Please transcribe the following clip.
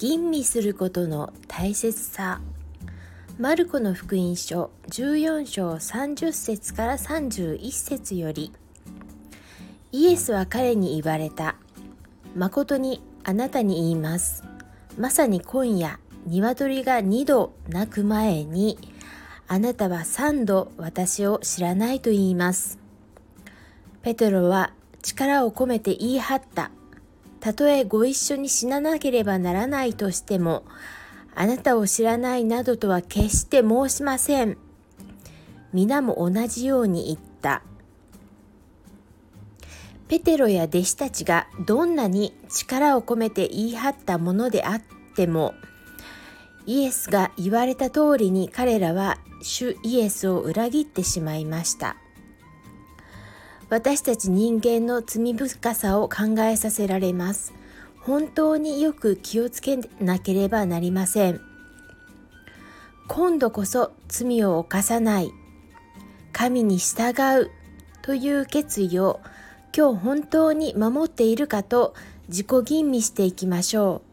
吟味することの大切さ。マルコの福音書14章30節から31節よりイエスは彼に言われた。誠にあなたに言います。まさに今夜鶏が2度鳴く前にあなたは3度私を知らないと言います。ペテロは力を込めて言い張った。たとえご一緒に死ななければならないとしても、あなたを知らないなどとは決して申しません。皆も同じように言った。ペテロや弟子たちがどんなに力を込めて言い張ったものであっても、イエスが言われた通りに彼らは主イエスを裏切ってしまいました。私たち人間の罪深さを考えさせられます。本当によく気をつけなければなりません。今度こそ罪を犯さない、神に従うという決意を今日本当に守っているかと自己吟味していきましょう。